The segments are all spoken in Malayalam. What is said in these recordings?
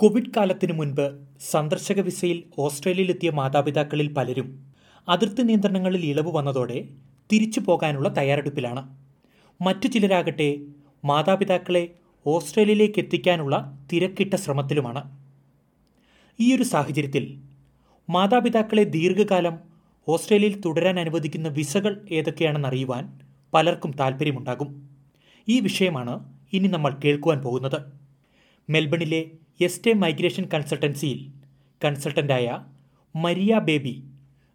കോവിഡ് കാലത്തിനു മുൻപ് സന്ദർശക വിസയിൽ ഓസ്ട്രേലിയയിലെത്തിയ മാതാപിതാക്കളിൽ പലരും അതിർത്തി നിയന്ത്രണങ്ങളിൽ ഇളവ് വന്നതോടെ തിരിച്ചു പോകാനുള്ള തയ്യാറെടുപ്പിലാണ്. മറ്റു ചിലരാകട്ടെ മാതാപിതാക്കളെ ഓസ്ട്രേലിയയിലേക്ക് എത്തിക്കാനുള്ള തിരക്കിട്ട ശ്രമത്തിലുമാണ്. ഈയൊരു സാഹചര്യത്തിൽ മാതാപിതാക്കളെ ദീർഘകാലം ഓസ്ട്രേലിയയിൽ തുടരാൻ അനുവദിക്കുന്ന വിസകൾ ഏതൊക്കെയാണെന്ന് അറിയുവാൻ പലർക്കും താല്പര്യമുണ്ടാകും ഈ വിഷയമാണ് ഇനി നമ്മൾ കേൾക്കുവാൻ പോകുന്നത്. മെൽബണിലെ എസ്റ്റേ മൈഗ്രേഷൻ കൺസൾട്ടൻസിയിൽ കൺസൾട്ടന്റായ മരിയ ബേബി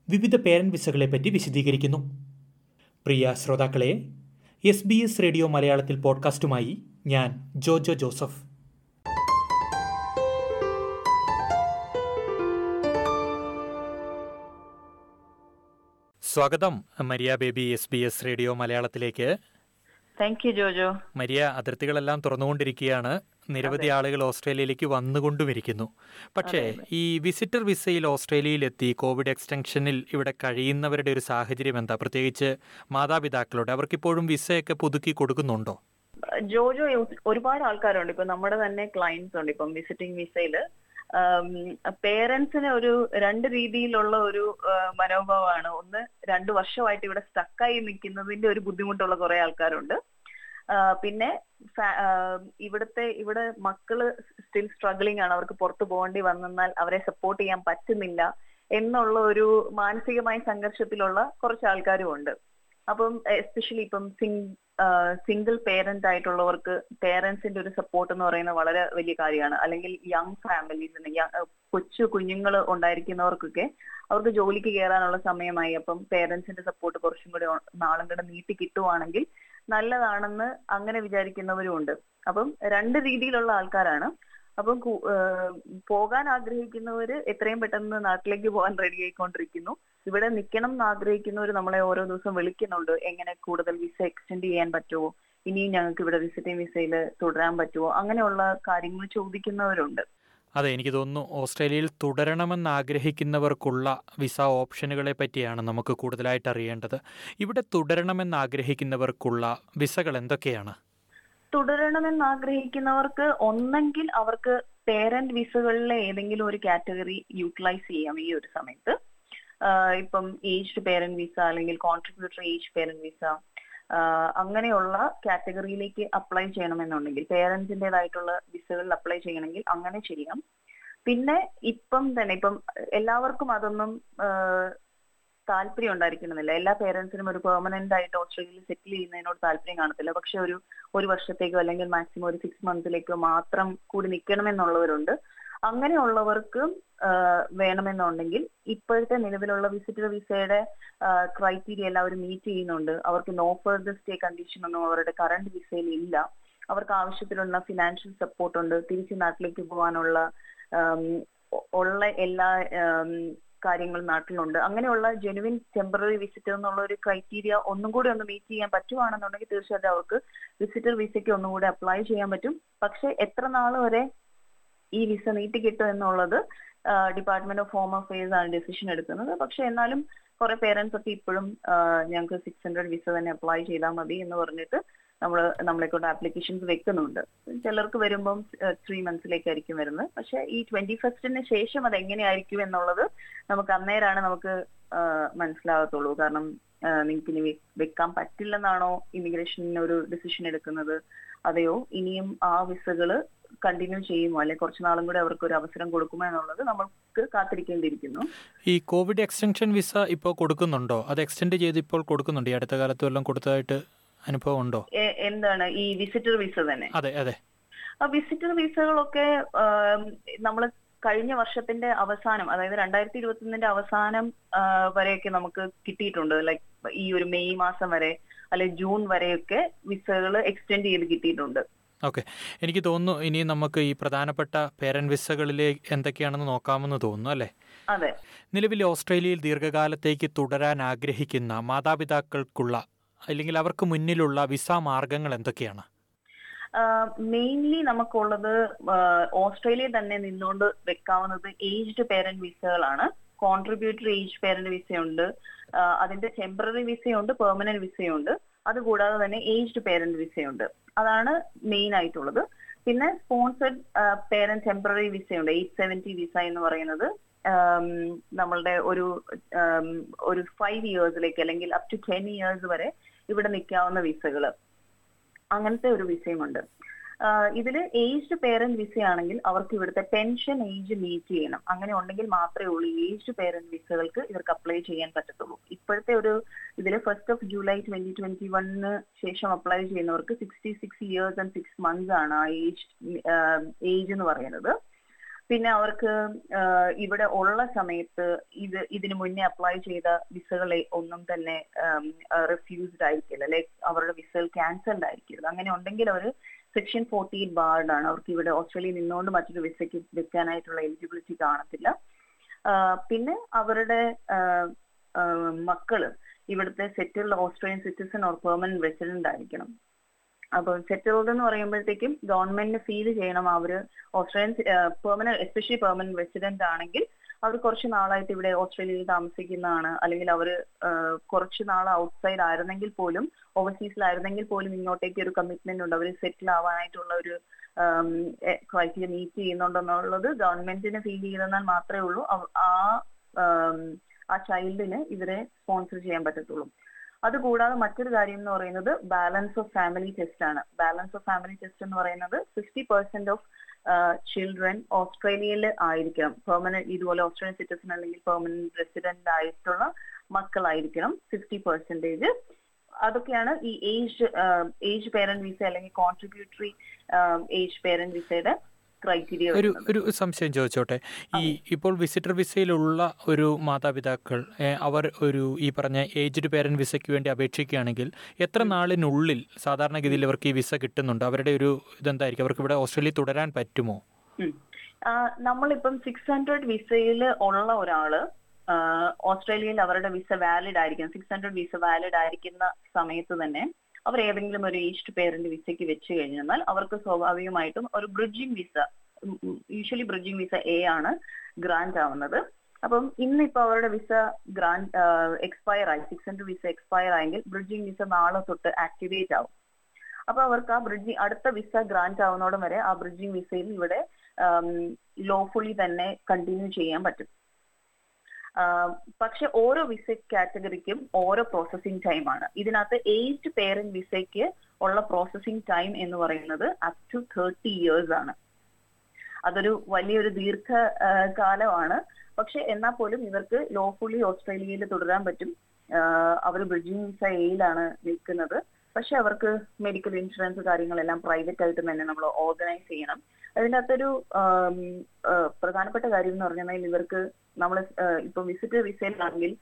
വിവിധ പേരന്റ് വിസകളെപ്പറ്റി വിശദീകരിക്കുന്നു. പ്രിയ ശ്രോതാക്കളെ എസ് ബി എസ് റേഡിയോ മലയാളത്തിൽ പോഡ്കാസ്റ്റുമായി ഞാൻ ജോജോ ജോസഫ്. സ്വാഗതം Maria Baby S B S radio മലയാളത്തിലേക്ക്. താങ്ക് യു ജോജോ മരിയ അതിർത്തികളെല്ലാം തുറന്നുകൊണ്ടിരിക്കുകയാണ്. നിരവധി ആളുകൾ ഓസ്ട്രേലിയയിലേക്ക് വന്നുകൊണ്ടുമിരിക്കുന്നു. പക്ഷേ ഈ വിസിറ്റർ വിസയിൽ ഓസ്ട്രേലിയയിലെത്തി കോവിഡ് എക്സ്റ്റൻഷനിൽ ഇവിടെ കഴിയുന്നവരുടെ ഒരു സാഹചര്യം എന്താ? പ്രത്യേകിച്ച് മാതാപിതാക്കളുടെ അവർക്കിപ്പോഴും വിസയൊക്കെ പുതുക്കി കൊടുക്കുന്നുണ്ടോ? ജോജോ ഒരുപാട് ആൾക്കാരുണ്ട്. ഇപ്പൊ നമ്മുടെ തന്നെ ക്ലയൻസ് ഉണ്ട് ഇപ്പം വിസിറ്റിംഗ് വിസയിൽ പേരൻസിന് ഒരു രണ്ട് രീതിയിലുള്ള ഒരു മനോഭാവമാണ്. ഒന്ന് രണ്ട് വർഷമായിട്ട് ഇവിടെ സ്റ്റക്കായി നിൽക്കുന്നതിന്റെ ഒരു ബുദ്ധിമുട്ടുള്ള കുറെ ആൾക്കാരുണ്ട്. പിന്നെ ഇവിടുത്തെ ഇവിടെ മക്കൾ സ്റ്റിൽ സ്ട്രഗ്ലിംഗ് ആണ്. അവർക്ക് പുറത്തു പോകേണ്ടി വന്നാൽ അവരെ സപ്പോർട്ട് ചെയ്യാൻ പറ്റുന്നില്ല എന്നുള്ള ഒരു മാനസികമായ സംഘർഷത്തിലുള്ള കുറച്ച് ആൾക്കാരും ഉണ്ട്. അപ്പം എസ്പെഷ്യലി ഇപ്പം സിംഗ് സിംഗിൾ പേരന്റ് ആയിട്ടുള്ളവർക്ക് പേരൻസിന്റെ ഒരു സപ്പോർട്ട് എന്ന് പറയുന്നത് വളരെ വലിയ കാര്യമാണ്. അല്ലെങ്കിൽ യങ് ഫാമിലീസിന് കൊച്ചു കുഞ്ഞുങ്ങൾ ഉണ്ടായിരിക്കുന്നവർക്കൊക്കെ അവർക്ക് ജോലിക്ക് കയറാനുള്ള സമയമായി. അപ്പം പേരൻസിന്റെ സപ്പോർട്ട് കുറച്ചും കൂടി നാളും കൂടെ നീട്ടി കിട്ടുവാണെങ്കിൽ നല്ലതാണെന്ന് അങ്ങനെ വിചാരിക്കുന്നവരും ഉണ്ട്. അപ്പം രണ്ട് രീതിയിലുള്ള ആൾക്കാരാണ്. അപ്പം പോകാൻ ആഗ്രഹിക്കുന്നവര് എത്രയും പെട്ടെന്ന് നാട്ടിലേക്ക് പോകാൻ റെഡി ആയിക്കൊണ്ടിരിക്കുന്നു. ഇവിടെ നിൽക്കണം എന്ന് ആഗ്രഹിക്കുന്നവർ നമ്മളെ ഓരോ ദിവസം വിളിക്കുന്നുണ്ട്. എങ്ങനെ കൂടുതൽ വിസ എക്സ്റ്റെൻഡ് ചെയ്യാൻ പറ്റുമോ ഇനിയും ഞങ്ങൾക്ക് ഇവിടെ വിസിറ്റിംഗ് വിസയിൽ തുടരാൻ പറ്റുമോ അങ്ങനെയുള്ള കാര്യങ്ങൾ ചോദിക്കുന്നവരുണ്ട്. അതെ എനിക്ക് തോന്നുന്നു ഓസ്ട്രേലിയയിൽ തുടരണമെന്ന് ആഗ്രഹിക്കുന്നവർക്കുള്ള വിസ ഓപ്ഷനുകളെ പറ്റിയാണ് നമുക്ക് കൂടുതലായിട്ട് അറിയേണ്ടത്. ഇവിടെ തുടരണമെന്ന് ആഗ്രഹിക്കുന്നവർക്കുള്ള വിസകൾ എന്തൊക്കെയാണ്? തുടരണമെന്ന് ആഗ്രഹിക്കുന്നവർക്ക് ഒന്നെങ്കിൽ അവർക്ക് പേരന്റ് വിസകളിലെ ഏതെങ്കിലും ഒരു കാറ്റഗറി യൂട്ടിലൈസ് ചെയ്യാം ഈ ഒരു സമയത്ത്. ഇപ്പം ഏജ്ഡ് പേരന്റ് വിസ അല്ലെങ്കിൽ കോൺട്രിബ്യൂട്ടർ ഏജ് പേരന്റ് വിസ അങ്ങനെയുള്ള കാറ്റഗറിയിലേക്ക് അപ്ലൈ ചെയ്യണമെന്നുണ്ടെങ്കിൽ പേരൻസിന്റെതായിട്ടുള്ള വിസകളിൽ അപ്ലൈ ചെയ്യണമെങ്കിൽ അങ്ങനെ ചെയ്യാം പിന്നെ ഇപ്പം തന്നെ ഇപ്പം എല്ലാവർക്കും അതൊന്നും താല്പര്യം ഉണ്ടായിരിക്കണമെന്നില്ല. എല്ലാ പേരൻസിനും ഒരു പെർമനന്റ് ആയിട്ട് ഓസ്ട്രേലിയയിൽ സെറ്റിൽ ചെയ്യുന്നതിനോട് താല്പര്യം കാണത്തില്ല. പക്ഷെ ഒരു ഒരു വർഷത്തേക്കോ അല്ലെങ്കിൽ മാക്സിമം ഒരു സിക്സ് മന്ത്സിലേക്കോ മാത്രം കൂടി നിൽക്കണമെന്നുള്ളവരുണ്ട്. അങ്ങനെയുള്ളവർക്ക് വേണമെന്നുണ്ടെങ്കിൽ ഇപ്പോഴത്തെ നിലവിലുള്ള വിസിറ്റർ വിസയുടെ ക്രൈറ്റീരിയ എല്ലാവരും മീറ്റ് ചെയ്യുന്നുണ്ട്. അവർക്ക് നോ ഫർദർ സ്റ്റേ കണ്ടീഷൻ ഒന്നും അവരുടെ കറണ്ട് വിസയിൽ ഇല്ല. അവർക്ക് ആവശ്യത്തിലുള്ള ഫിനാൻഷ്യൽ സപ്പോർട്ട് ഉണ്ട്. തിരിച്ച് നാട്ടിലേക്ക് പോകാനുള്ള ഉള്ള എല്ലാ കാര്യങ്ങളും നാട്ടിലുണ്ട്. അങ്ങനെയുള്ള ജെനുവിൻ ടെമ്പററി വിസിറ്റർ എന്നുള്ള ഒരു ക്രൈറ്റീരിയ ഒന്നും കൂടി ഒന്ന് മീറ്റ് ചെയ്യാൻ പറ്റുവാണെന്നുണ്ടെങ്കിൽ തീർച്ചയായിട്ടും അവർക്ക് വിസിറ്റർ വിസയ്ക്ക് ഒന്നും കൂടി അപ്ലൈ ചെയ്യാൻ പറ്റും. പക്ഷെ എത്ര നാൾ വരെ ഈ വിസ നീട്ടി കിട്ടും എന്നുള്ളത് ഡിപ്പാർട്ട്മെന്റ് ഓഫ് ഹോം അഫയേഴ്സ് ആണ് ഡിസിഷൻ എടുക്കുന്നത്. പക്ഷെ എന്നാലും കുറെ പേരൻസ് ഒക്കെ ഇപ്പോഴും ഞങ്ങൾക്ക് സിക്സ് ഹൺഡ്രഡ് വിസ തന്നെ അപ്ലൈ ചെയ്താൽ മതി എന്ന് പറഞ്ഞിട്ട് നമ്മൾ നമ്മളെ കൊണ്ട് ആപ്ലിക്കേഷൻസ് വെക്കുന്നുണ്ട്. ചിലർക്ക് വരുമ്പം ത്രീ മന്ത്സിലേക്കായിരിക്കും വരുന്നത്. പക്ഷെ ഈ ട്വന്റി ഫസ്റ്റിന് ശേഷം അത് എങ്ങനെയായിരിക്കും എന്നുള്ളത് നമുക്ക് അന്നേരാണ് നമുക്ക് മനസ്സിലാകത്തുള്ളൂ. കാരണം നിങ്ങൾക്ക് ഇനി വെക്കാൻ പറ്റില്ലെന്നാണോ ഇമിഗ്രേഷൻ ഒരു ഡിസിഷൻ എടുക്കുന്നത്? അതെയോ? ഇനിയും ആ വിസകൾ കണ്ടിന്യൂ ചെയ്യുമോ? അല്ലെങ്കിൽ കുറച്ച് നാളും കൂടെ അവർക്ക് ഒരു അവസരം കൊടുക്കുമോ എന്നുള്ളത് നമുക്ക് കാത്തിരിക്കേണ്ടിയിരിക്കുന്നു. ഈ കോവിഡ് എക്സ്റ്റൻഷൻ വിസ ഇപ്പോൾ കൊടുക്കുന്നുണ്ടോ? അത് എക്സ്റ്റെൻഡ് ചെയ്ത് ഇപ്പോൾ കൊടുക്കുന്നുണ്ട്. ഈ അടുത്ത കാലത്ത് വല്ലതും കൊടുത്തതായിട്ട് അനുഭവം ഉണ്ടോ? എന്താണ്? ഈ വിസിറ്റർ വിസ തന്നെ. അതെ അതെ. ആ വിസിറ്റർ വിസകളൊക്കെ നമ്മൾ കഴിഞ്ഞ വർഷത്തിന്റെ അവസാനം അതായത് രണ്ടായിരത്തി ഇരുപത്തിയൊന്നിന്റെ അവസാനം വരെയൊക്കെ നമുക്ക് കിട്ടിയിട്ടുണ്ട്. ലൈക്ക് ഈ ഒരു മെയ് മാസം വരെ അല്ലെ ജൂൺ വരെയൊക്കെ വിസകൾ എക്സ്റ്റെൻഡ് ചെയ്ത് കിട്ടിയിട്ടുണ്ട്. ഓക്കെ. എനിക്ക് തോന്നുന്നു ഇനി നമുക്ക് ഈ പ്രധാനപ്പെട്ട പേരന്റ് വിസകളിലെ എന്തൊക്കെയാണെന്ന് നോക്കാമെന്ന് തോന്നുന്നു അല്ലേ? അതെ. നിലവിൽ ഓസ്ട്രേലിയയിൽ ദീർഘകാലത്തേക്ക് തുടരാൻ ആഗ്രഹിക്കുന്ന മാതാപിതാക്കൾക്കുള്ള അല്ലെങ്കിൽ അവർക്ക് മുന്നിലുള്ള വിസ മാർഗങ്ങൾ എന്തൊക്കെയാണ്? മെയിൻലി നമുക്കുള്ളത് ഓസ്ട്രേലിയ തന്നെ നിന്നുകൊണ്ട് വെക്കാവുന്നത് ഏജ്ഡ് പേരന്റ് വിസകളാണ്. കോൺട്രിബ്യൂട്ടറി ഏജ് പേരന്റ് വിസയുണ്ട്. അതിന്റെ ടെമ്പററി വിസയുണ്ട് പെർമനന്റ് വിസയുണ്ട്. അതുകൂടാതെ തന്നെ ഏജ്ഡ് പേരന്റ് വിസയുണ്ട് അതാണ് മെയിൻ ആയിട്ടുള്ളത്. പിന്നെ സ്പോൺസർഡ് പേരന്റ് ടെമ്പററി വിസയുണ്ട് എയ്റ്റ് സെവന്റി വിസ എന്ന് പറയുന്നത് നമ്മളുടെ ഒരു ഒരു ഫൈവ് ഇയേഴ്സിലേക്ക് അല്ലെങ്കിൽ അപ് ടു ടെൻ ഇയേഴ്സ് വരെ ഇവിടെ നിൽക്കാവുന്ന വിസകൾ അങ്ങനത്തെ ഒരു വിസയുമുണ്ട് ഇതിൽ ഏജ്ഡ് പേരന്റ് വിസ ആണെങ്കിൽ അവർക്ക് ഇവിടുത്തെ പെൻഷൻ ഏജ് മീറ്റ് ചെയ്യണം. അങ്ങനെ ഉണ്ടെങ്കിൽ മാത്രമേ ഉള്ളൂ ഏജ്ഡ് പേരന്റ് വിസകൾക്ക് ഇവർക്ക് അപ്ലൈ ചെയ്യാൻ പറ്റത്തുള്ളൂ. ഇപ്പോഴത്തെ ഒരു ഇതിൽ first of July twenty twenty വണ്ണിന് ശേഷം അപ്ലൈ ചെയ്യുന്നവർക്ക് sixty six years and six months ആണ് ആ ഏജ് ഏജ് എന്ന് പറയുന്നത്. പിന്നെ അവർക്ക് ഇവിടെ ഉള്ള സമയത്ത് ഇത് ഇതിനു മുന്നേ അപ്ലൈ ചെയ്ത വിസകളെ ഒന്നും തന്നെ റിഫ്യൂസ്ഡ് ആയിരിക്കില്ല. ലൈക്ക് അവരുടെ വിസകൾ ക്യാൻസൽഡ് ആയിരിക്കില്ല അങ്ങനെ ഉണ്ടെങ്കിൽ അവർ സെക്ഷൻ ഫോർട്ടീൻ ബാർഡാണ് അവർക്ക് ഇവിടെ ഓസ്ട്രേലിയ നിന്നുകൊണ്ട് മറ്റൊരു വിസയ്ക്ക് വെക്കാനായിട്ടുള്ള എലിജിബിലിറ്റി കാണത്തില്ല. പിന്നെ അവരുടെ മക്കൾ ഇവിടുത്തെ settled Australian citizen or permanent resident ആയിരിക്കണം. അപ്പോൾ സെറ്റിൽഡ് എന്ന് പറയുമ്പോഴത്തേക്കും ഗവൺമെന്റിന് ഫീൽ ചെയ്യണം. അവർ Australian permanent especially permanent resident ആണെങ്കിൽ അവർ കുറച്ച് നാളായിട്ട് ഇവിടെ ഓസ്ട്രേലിയയിൽ താമസിക്കുന്നതാണ്. അല്ലെങ്കിൽ അവർ കുറച്ച് നാൾ ഔട്ട്സൈഡ് ആയിരുന്നെങ്കിൽ പോലും ഓവർസീസിലായിരുന്നെങ്കിൽ പോലും ഇങ്ങോട്ടേക്ക് ഒരു കമ്മിറ്റ്മെന്റ് ഉണ്ട്. അവർ സെറ്റിൽ ആവാനായിട്ടുള്ള ഒരു ക്രൈറ്റീരിയ മീറ്റ് ചെയ്യുന്നുണ്ടെന്നുള്ളത് ഗവൺമെന്റിന് ഫീൽ ചെയ്തെന്നാൽ മാത്രമേ ഉള്ളൂ. ആ ആ ചൈൽഡിന് ഇവരെ സ്പോൺസർ ചെയ്യാൻ പറ്റത്തുള്ളൂ. അതുകൂടാതെ മറ്റൊരു കാര്യം എന്ന് പറയുന്നത് ബാലൻസ് ഓഫ് ഫാമിലി ടെസ്റ്റ് ആണ്. ബാലൻസ് ഓഫ് ഫാമിലി ടെസ്റ്റ് എന്ന് പറയുന്നത് ഫിഫ്റ്റി പെർസെന്റ് ഓഫ് ചിൽഡ്രൻ ഓസ്ട്രേലിയയിൽ ആയിരിക്കണം. പെർമനന്റ് ഇതുപോലെ ഓസ്ട്രേലിയൻ സിറ്റിസൺ അല്ലെങ്കിൽ പെർമനന്റ് റെസിഡന്റ് ആയിട്ടുള്ള മക്കളായിരിക്കണം ഫിഫ്റ്റി പെർസെന്റേജ് അതൊക്കെയാണ് ഈ ഏജ് ഏജ് പേരന്റ് വിസ അല്ലെങ്കിൽ കോൺട്രിബ്യൂട്ടറി ഏജ് പേരന്റ് വിസയുടെ ക്രൈറ്റീരിയ ഒരു ഒരു സംശയം ചോദിച്ചോട്ടെ. ഈ ഇപ്പോൾ വിസിറ്റർ വിസയിലുള്ള ഒരു മാതാപിതാക്കൾ അവർ ഒരു ഈ പറഞ്ഞ ഏജ്ഡ് പേരന്റ് വിസയ്ക്ക് വേണ്ടി അപേക്ഷിക്കുകയാണെങ്കിൽ എത്ര നാളിനുള്ളിൽ സാധാരണഗതിയിൽ അവർക്ക് ഈ വിസ കിട്ടുന്നുണ്ട്? അവരുടെ ഒരു ഇതെന്തായിരിക്കും? അവർക്ക് ഇവിടെ ഓസ്ട്രേലിയ തുടരാൻ പറ്റുമോ? നമ്മളിപ്പം സിക്സ് ഹൺഡ്രഡ് വിസയിൽ ഉള്ള ഒരാൾ ഓസ്ട്രേലിയയിൽ അവരുടെ വിസ വാലിഡ് ആയിരിക്കും സിക്സ് ഹൺഡ്രഡ് വിസ വാലിഡ് ആയിരിക്കുന്ന സമയത്ത് തന്നെ അവർ ഏതെങ്കിലും ഒരു ഈസ്റ്റ് പേരന്റ് വിസയ്ക്ക് വെച്ച് കഴിഞ്ഞാൽ അവർക്ക് സ്വാഭാവികമായിട്ടും ഒരു bridging visa usually bridging visa A ആണ് ഗ്രാൻഡ് ആവുന്നത്. അപ്പം ഇന്നിപ്പോ അവരുടെ വിസ ഗ്രാൻഡ് എക്സ്പയർ ആയി സിക്സ് ഹൺഡ്രഡ് വിസ എക്സ്പയർ ആയെങ്കിൽ ബ്രിഡ്ജിംഗ് വിസ നാളെ തൊട്ട് ആക്ടിവേറ്റ് ആവും. അപ്പൊ അവർക്ക് ആ ബ്രിഡ്ജിംഗ് അടുത്ത വിസ ഗ്രാൻഡ് ആവുന്നോടം വരെ ആ ബ്രിഡ്ജിംഗ് വിസയിൽ ഇവിടെ ലോഫുള്ളി തന്നെ കണ്ടിന്യൂ ചെയ്യാൻ പറ്റും. പക്ഷെ ഓരോ വിസ കാറ്റഗറിക്കും ഓരോ പ്രോസസ്സിംഗ് ടൈം ആണ്. ഇതിനകത്ത് ഏജ് പേരന്റ് വിസയ്ക്ക് ഉള്ള പ്രോസസ്സിംഗ് ടൈം എന്ന് പറയുന്നത് അപ് ടു തേർട്ടി ഇയേഴ്സ് ആണ്. അതൊരു വലിയൊരു ദീർഘ കാലമാണ്. പക്ഷെ എന്നാൽ പോലും ഇവർക്ക് ലോഫുള്ളി ഓസ്ട്രേലിയയിൽ തുടരാൻ പറ്റും. അവർ ബ്രിഡ്ജിംഗ് വിസ എയിലാണ് നിൽക്കുന്നത്. പക്ഷെ അവർക്ക് മെഡിക്കൽ ഇൻഷുറൻസ് കാര്യങ്ങളെല്ലാം പ്രൈവറ്റ് ആയിട്ട് തന്നെ നമ്മൾ ഓർഗനൈസ് ചെയ്യണം. അതിനകത്തൊരു അകത്തൊരു പ്രധാനപ്പെട്ട കാര്യം എന്ന് പറഞ്ഞാൽ ഇവർക്ക് നമ്മൾ ഇപ്പൊ വിസിറ്റ് വിസയിലാണെങ്കിൽ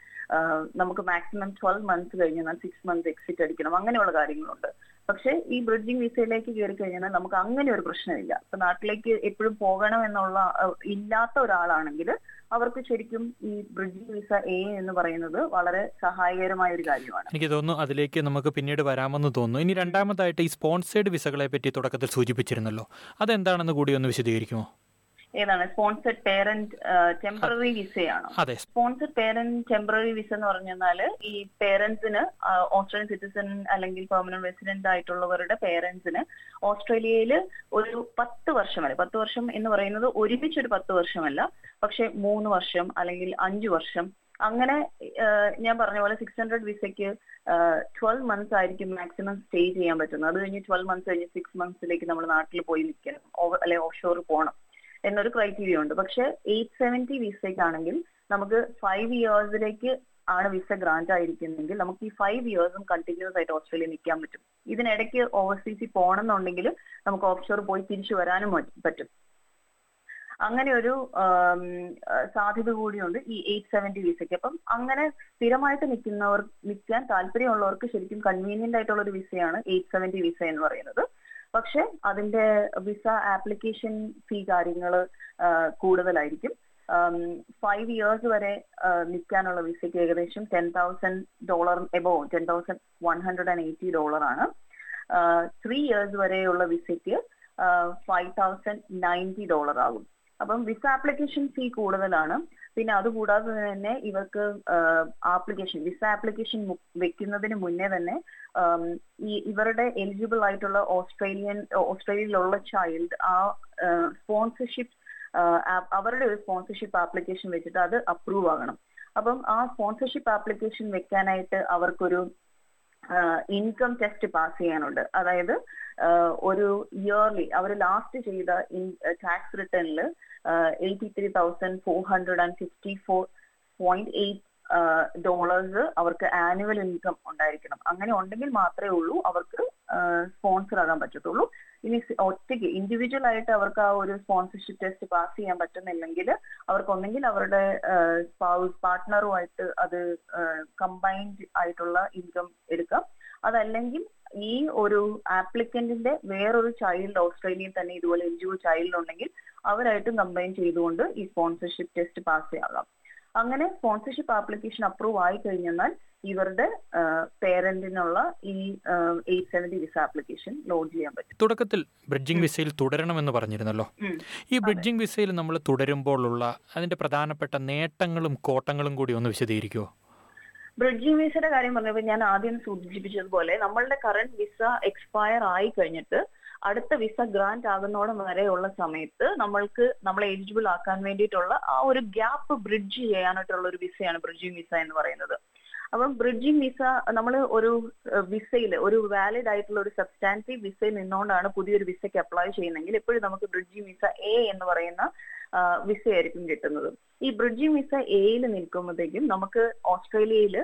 നമുക്ക് മാക്സിമം ട്വൽവ് മന്ത്സ് കഴിഞ്ഞാൽ സിക്സ് മന്ത്സ് എക്സിറ്റ് അടിക്കണം. അങ്ങനെയുള്ള കാര്യങ്ങളുണ്ട്. പക്ഷെ ഈ ബ്രിഡ്ജിംഗ് വിസയിലേക്ക് കയറി കഴിഞ്ഞാൽ നമുക്ക് അങ്ങനെ ഒരു പ്രശ്നമില്ല. ഇപ്പൊ നാട്ടിലേക്ക് എപ്പോഴും പോകണം എന്നുള്ള ഇല്ലാത്ത ഒരാളാണെങ്കിൽ അവർക്ക് ശരിക്കും ഈ ബ്രിഡ്ജിംഗ് വിസ എ എന്ന് പറയുന്നത് വളരെ സഹായകരമായ ഒരു കാര്യമാണ്. എനിക്ക് തോന്നുന്നു അതിലേക്ക് നമുക്ക് പിന്നീട് വരാമെന്ന് തോന്നുന്നു. ഇനി രണ്ടാമതായിട്ട് ഈ സ്പോൺസേഡ് വിസകളെ പറ്റി തുടക്കത്തിൽ സൂചിപ്പിച്ചിരുന്നല്ലോ. അതെന്താണെന്ന് കൂടി ഒന്ന് വിശദീകരിക്കുമോ? ഏതാണ്? സ്പോൺസർഡ് പേരന്റ് ടെമ്പററി വിസയാണോ സ്പോൺസർഡ് പേരന്റ് ടെമ്പററി വിസ എന്ന് പറഞ്ഞാൽ ഈ പേരന്റ്സിന് ഓസ്ട്രേലിയൻ സിറ്റിസൺ അല്ലെങ്കിൽ പെർമനന്റ് റെസിഡന്റ് ആയിട്ടുള്ളവരുടെ പേരന്റ്സിന് ഓസ്ട്രേലിയയിൽ ഒരു പത്ത് വർഷം വരെ പത്ത് വർഷം എന്ന് പറയുന്നത് ഒരുമിച്ച് ഒരു പത്ത് വർഷമല്ല. പക്ഷെ മൂന്ന് വർഷം അല്ലെങ്കിൽ അഞ്ചു വർഷം. അങ്ങനെ ഞാൻ പറഞ്ഞ പോലെ സിക്സ് ഹൺഡ്രഡ് വിസയ്ക്ക് ട്വൽവ് മന്ത്സ് ആയിരിക്കും മാക്സിമം സ്റ്റേ ചെയ്യാൻ പറ്റുന്നത്. അത് കഴിഞ്ഞ് ട്വൽവ് മന്ത്സ് കഴിഞ്ഞ് സിക്സ് മന്ത്സിലേക്ക് നമ്മൾ നാട്ടിൽ പോയി നിൽക്കണം അല്ലെ ഓഫ് ഷോർ പോകണം എന്നൊരു ക്രൈറ്റീരിയ ഉണ്ട്. പക്ഷെ എയ്റ്റ് സെവന്റി വിസയ്ക്കാണെങ്കിൽ നമുക്ക് ഫൈവ് ഇയേഴ്സിലേക്ക് ആണ് വിസ ഗ്രാന്റ് ആയിരിക്കുന്നെങ്കിൽ നമുക്ക് ഈ ഫൈവ് ഇയേഴ്സും കണ്ടിന്യൂസ് ആയിട്ട് ഓസ്ട്രേലിയ നിൽക്കാൻ പറ്റും. ഇതിനിടയ്ക്ക് ഓവർസീസിൽ പോകണം എന്നുണ്ടെങ്കിൽ നമുക്ക് ഓഫ്ഷോർ പോയി തിരിച്ചു വരാനും പറ്റും. അങ്ങനെ ഒരു സാധ്യത കൂടിയുണ്ട് ഈ എയ്റ്റ് സെവന്റി വിസയ്ക്ക് അപ്പം അങ്ങനെ സ്ഥിരമായിട്ട് നിൽക്കുന്നവർ നിൽക്കാൻ താല്പര്യമുള്ളവർക്ക് ശരിക്കും കൺവീനിയന്റ് ആയിട്ടുള്ള ഒരു വിസയാണ് എയ്റ്റ് സെവന്റി വിസ എന്ന് പറയുന്നത്. പക്ഷെ അതിന്റെ വിസ ആപ്ലിക്കേഷൻ ഫീ കാര്യങ്ങൾ കൂടുതലായിരിക്കും. ഫൈവ് ഇയേഴ്സ് വരെ നിൽക്കാനുള്ള വിസയ്ക്ക് ഏകദേശം ten thousand dollar above ten thousand one hundred and eighty dollar ആണ്. ത്രീ ഇയേഴ്സ് വരെയുള്ള വിസയ്ക്ക് ഫൈവ് തൗസൻഡ് നയന്റി ഡോളർ ആകും. അപ്പം വിസ ആപ്ലിക്കേഷൻ ഫീ കൂടുതലാണ്. പിന്നെ അതുകൂടാതെ തന്നെ ഇവർക്ക് ആപ്ലിക്കേഷൻ വിസ ആപ്ലിക്കേഷൻ വെക്കുന്നതിന് മുന്നേ തന്നെ ഈ ഇവരുടെ എലിജിബിൾ ആയിട്ടുള്ള ഓസ്ട്രേലിയൻ ഓസ്ട്രേലിയയിലുള്ള ചൈൽഡ് ആ സ്പോൺസർഷിപ്പ് അവരുടെ ഒരു സ്പോൺസർഷിപ്പ് ആപ്ലിക്കേഷൻ വെച്ചിട്ട് അത് അപ്രൂവ് ആകണം. അപ്പം ആ സ്പോൺസർഷിപ്പ് ആപ്ലിക്കേഷൻ വെക്കാനായിട്ട് അവർക്കൊരു ഇൻകം ടെസ്റ്റ് പാസ് ചെയ്യാനുണ്ട്. അതായത് ഒരു ഇയർലി അവർ ലാസ്റ്റ് ചെയ്ത ടാക്സ് റിട്ടേണിൽ എയ്റ്റി ഡോളേഴ്സ് അവർക്ക് ആനുവൽ ഇൻകം ഉണ്ടായിരിക്കണം. അങ്ങനെ ഉണ്ടെങ്കിൽ മാത്രമേ ഉള്ളൂ അവർക്ക് സ്പോൺസർ ആകാൻ പറ്റത്തുള്ളൂ. ഇനി ഒറ്റയ്ക്ക് ഇൻഡിവിജ്വൽ ആയിട്ട് അവർക്ക് ആ ഒരു സ്പോൺസർഷിപ്പ് ടെസ്റ്റ് പാസ് ചെയ്യാൻ പറ്റുന്നില്ലെങ്കിൽ അവർക്ക് ഒന്നെങ്കിൽ അവരുടെ പാർട്ട്ണറുമായിട്ട് അത് കമ്പൈൻഡ് ആയിട്ടുള്ള ഇൻകം എടുക്കാം. അതല്ലെങ്കിൽ ഈ ഒരു ആപ്ലിക്കന്റിന്റെ വേറൊരു ചൈൽഡ് ഓസ്ട്രേലിയയിൽ തന്നെ ഇതുപോലെ എലിജിബിൾ ചൈൽഡ് ഉണ്ടെങ്കിൽ അവരായിട്ടും കമ്പൈൻ ചെയ്തുകൊണ്ട് ഈ സ്പോൺസർഷിപ്പ് ടെസ്റ്റ് പാസ് ചെയ്യാം. അങ്ങനെ സ്പോൺസർഷിപ്പ് ആപ്ലിക്കേഷൻ അപ്രൂവ് ആയി കഴിഞ്ഞാൽ ഇവരുടെ പേരന്റിനുള്ള ഈ eight seventy visa application load ചെയ്യാൻ പറ്റും. തുടക്കത്തിൽ ബ്രിഡ്ജിംഗ് വിസയിൽ തുടരണമെന്ന് പറഞ്ഞിരുന്നല്ലോ. ഈ ബ്രിഡ്ജിംഗ് വിസയിൽ നമ്മൾ തുടരുമ്പോഴുള്ള അതിന്റെ പ്രധാനപ്പെട്ട നേട്ടങ്ങളും കോട്ടങ്ങളും കൂടി ഒന്ന് വിശദീകരിക്കുമോ ബ്രിഡ്ജിംഗ് വിസയുടെ കാര്യം പറഞ്ഞപ്പോൾ ഞാൻ ആദ്യം സൂചിപ്പിച്ചതുപോലെ നമ്മളുടെ കറണ്ട് വിസ എക്സ്പയർ ആയി കഴിഞ്ഞിട്ട് അടുത്ത വിസ ഗ്രാന്റ് ആകുന്നോടം വരെയുള്ള സമയത്ത് നമ്മൾക്ക് നമ്മളെ എലിജിബിൾ ആക്കാൻ വേണ്ടിയിട്ടുള്ള ആ ഒരു ഗ്യാപ്പ് ബ്രിഡ്ജ് ചെയ്യാനായിട്ടുള്ള ഒരു വിസയാണ് ബ്രിഡ്ജിംഗ് വിസ എന്ന് പറയുന്നത്. അപ്പം ബ്രിഡ്ജിംഗ് വിസ നമ്മൾ ഒരു വിസയിൽ ഒരു വാലിഡ് ആയിട്ടുള്ള ഒരു സബ്സ്റ്റാൻസീവ് വിസയിൽ നിന്നുകൊണ്ടാണ് പുതിയൊരു വിസയ്ക്ക് അപ്ലൈ ചെയ്യുന്നതെങ്കിൽ എപ്പോഴും നമുക്ക് ബ്രിഡ്ജിംഗ് വിസ എ എന്ന് പറയുന്ന വിസയായിരിക്കും കിട്ടുന്നത്. ഈ ബ്രിഡ്ജിംഗ് വിസ എയിൽ നിൽക്കുമ്പോഴത്തേക്കും നമുക്ക് ഓസ്ട്രേലിയയിൽ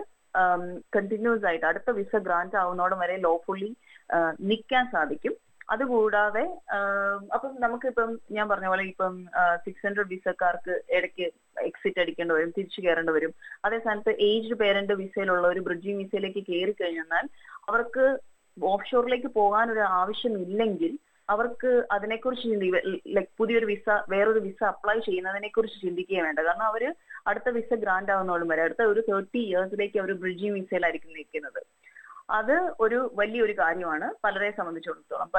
കണ്ടിന്യൂസ് ആയിട്ട് അടുത്ത വിസ ഗ്രാന്റ് ആവുന്നോടം വരെ ലോഫുള്ളി നിൽക്കാൻ സാധിക്കും. അതുകൂടാതെ അപ്പം നമുക്കിപ്പം ഞാൻ പറഞ്ഞ പോലെ ഇപ്പം സിക്സ് ഹൺഡ്രഡ് വിസക്കാർക്ക് ഇടയ്ക്ക് എക്സിറ്റ് അടിക്കേണ്ടി വരും തിരിച്ചു കയറേണ്ടി വരും അതേ സ്ഥാനത്ത് ഏജ്ഡ് പേരന്റ് വിസയിലുള്ള ഒരു ബ്രിഡ്ജിംഗ് വിസയിലേക്ക് കയറി കഴിഞ്ഞാൽ അവർക്ക് ഓഫ് ഷോറിലേക്ക് പോകാൻ ഒരു ആവശ്യമില്ലെങ്കിൽ അവർക്ക് അതിനെക്കുറിച്ച് ചിന്തി ലൈക് പുതിയൊരു വിസ വേറൊരു വിസ അപ്ലൈ ചെയ്യുന്നതിനെ കുറിച്ച് ചിന്തിക്കുകയും വേണ്ട. കാരണം അവർ അടുത്ത വിസ ഗ്രാൻഡ് ആവുന്നോടും വരെ അടുത്ത ഒരു തേർട്ടി ഇയേഴ്സിലേക്ക് അവർ ബ്രിഡ്ജിംഗ് വിസയിലായിരിക്കും നിൽക്കുന്നത്. അത് ഒരു വലിയൊരു കാര്യമാണ്. പലരെ സംബന്ധിച്ചിടത്തോളം.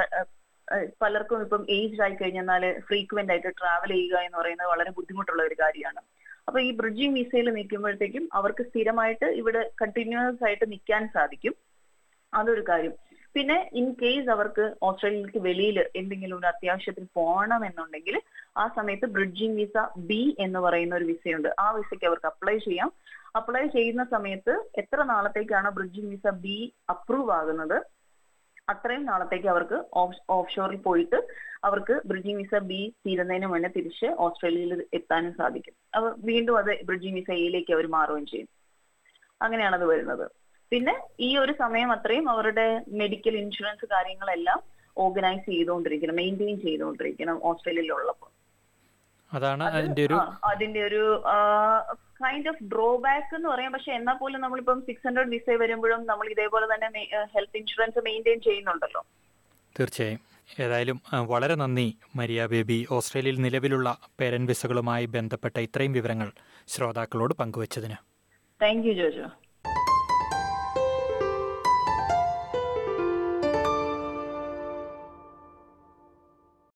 പലർക്കും ഇപ്പം ഏജ് ആയി കഴിഞ്ഞാൽ ഫ്രീക്വന്റ് ആയിട്ട് ട്രാവൽ ചെയ്യുക എന്ന് പറയുന്നത് വളരെ ബുദ്ധിമുട്ടുള്ള ഒരു കാര്യമാണ്. അപ്പൊ ഈ ബ്രിഡ്ജിംഗ് വിസയിൽ നിൽക്കുമ്പോഴത്തേക്കും അവർക്ക് സ്ഥിരമായിട്ട് ഇവിടെ കണ്ടിന്യൂസ് ആയിട്ട് നിൽക്കാൻ സാധിക്കും. അതൊരു കാര്യം. പിന്നെ ഇൻ കേസ് അവർക്ക് ഓസ്ട്രേലിയക്ക് വെളിയിൽ എന്തെങ്കിലും ഒരു അത്യാവശ്യത്തിന് പോകണം എന്നുണ്ടെങ്കിൽ ആ സമയത്ത് ബ്രിഡ്ജിംഗ് വിസ ബി എന്ന് പറയുന്ന ഒരു വിസയുണ്ട് ആ വിസയ്ക്ക് അവർക്ക് അപ്ലൈ ചെയ്യാം. അപ്ലൈ ചെയ്യുന്ന സമയത്ത് എത്ര നാളത്തേക്കാണ് ബ്രിഡ്ജിംഗ് വിസ ബി അപ്രൂവ് ആകുന്നത്? അത്രയും നാളത്തേക്ക് അവർക്ക് ഓഫ് ഷോറിൽ പോയിട്ട് അവർക്ക് ബ്രിഡ്ജിംഗ് വിസ ബി തീരുന്നതിന് മുന്നേ തിരിച്ച് ഓസ്ട്രേലിയയിൽ എത്താനും സാധിക്കും. അപ്പൊ വീണ്ടും അത് ബ്രിഡ്ജിംഗ് വിസ എയിലേക്ക് അവർ മാറുകയും ചെയ്യും. അങ്ങനെയാണ് അത് വരുന്നത്. പിന്നെ ഈ ഒരു സമയം അത്രയും അവരുടെ മെഡിക്കൽ ഇൻഷുറൻസ് കാര്യങ്ങളെല്ലാം ഓർഗനൈസ് ചെയ്തുകൊണ്ടിരിക്കണം മെയിന്റെയിൻ ചെയ്തുകൊണ്ടിരിക്കണം ഓസ്ട്രേലിയയിലുള്ളപ്പോൾ. അതാണ് അത് അതിന്റെ ഒരു അതിന്റെ ഒരു കൈൻഡ് ഓഫ് ഡ്രോബാക്ക് എന്ന് പറയാം. പക്ഷെ എന്നാൽ പോലും നമ്മളിപ്പം സിക്സ് ഹൺഡ്രഡ് വിസ വരുമ്പോഴും നമ്മൾ ഇതേപോലെ തന്നെ ഹെൽത്ത് ഇൻഷുറൻസ് മെയിന്റെയിൻ ചെയ്യുന്നുണ്ടല്ലോ. തീർച്ചയായും. ഏതായാലും വളരെ നന്ദി മരിയ ബേബി. ഓസ്ട്രേലിയയിൽ നിലവിലുള്ള പേരൻ വിസകളുമായി ബന്ധപ്പെട്ട ഇത്രയും വിവരങ്ങൾ ശ്രോതാക്കളോട് പങ്കുവച്ചതിന്. Thank you Jojo.